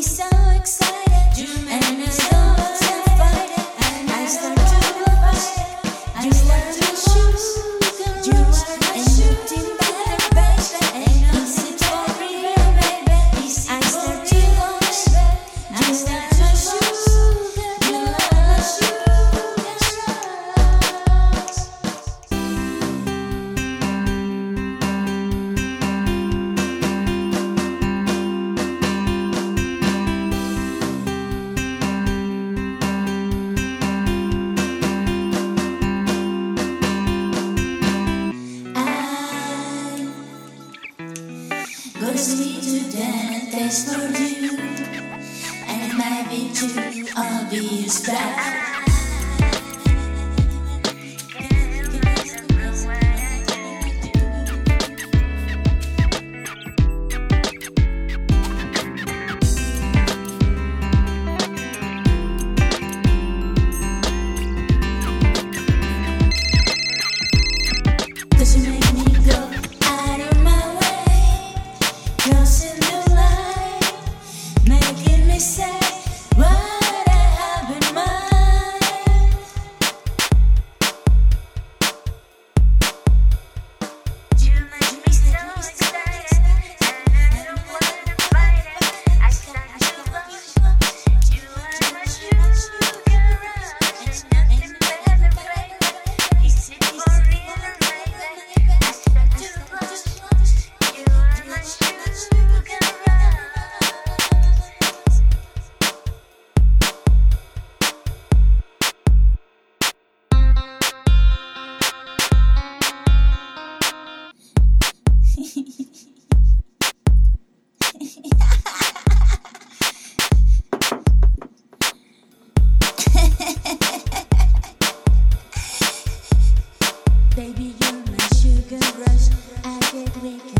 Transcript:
always me to dance for you, and it might be too obvious that. Make it.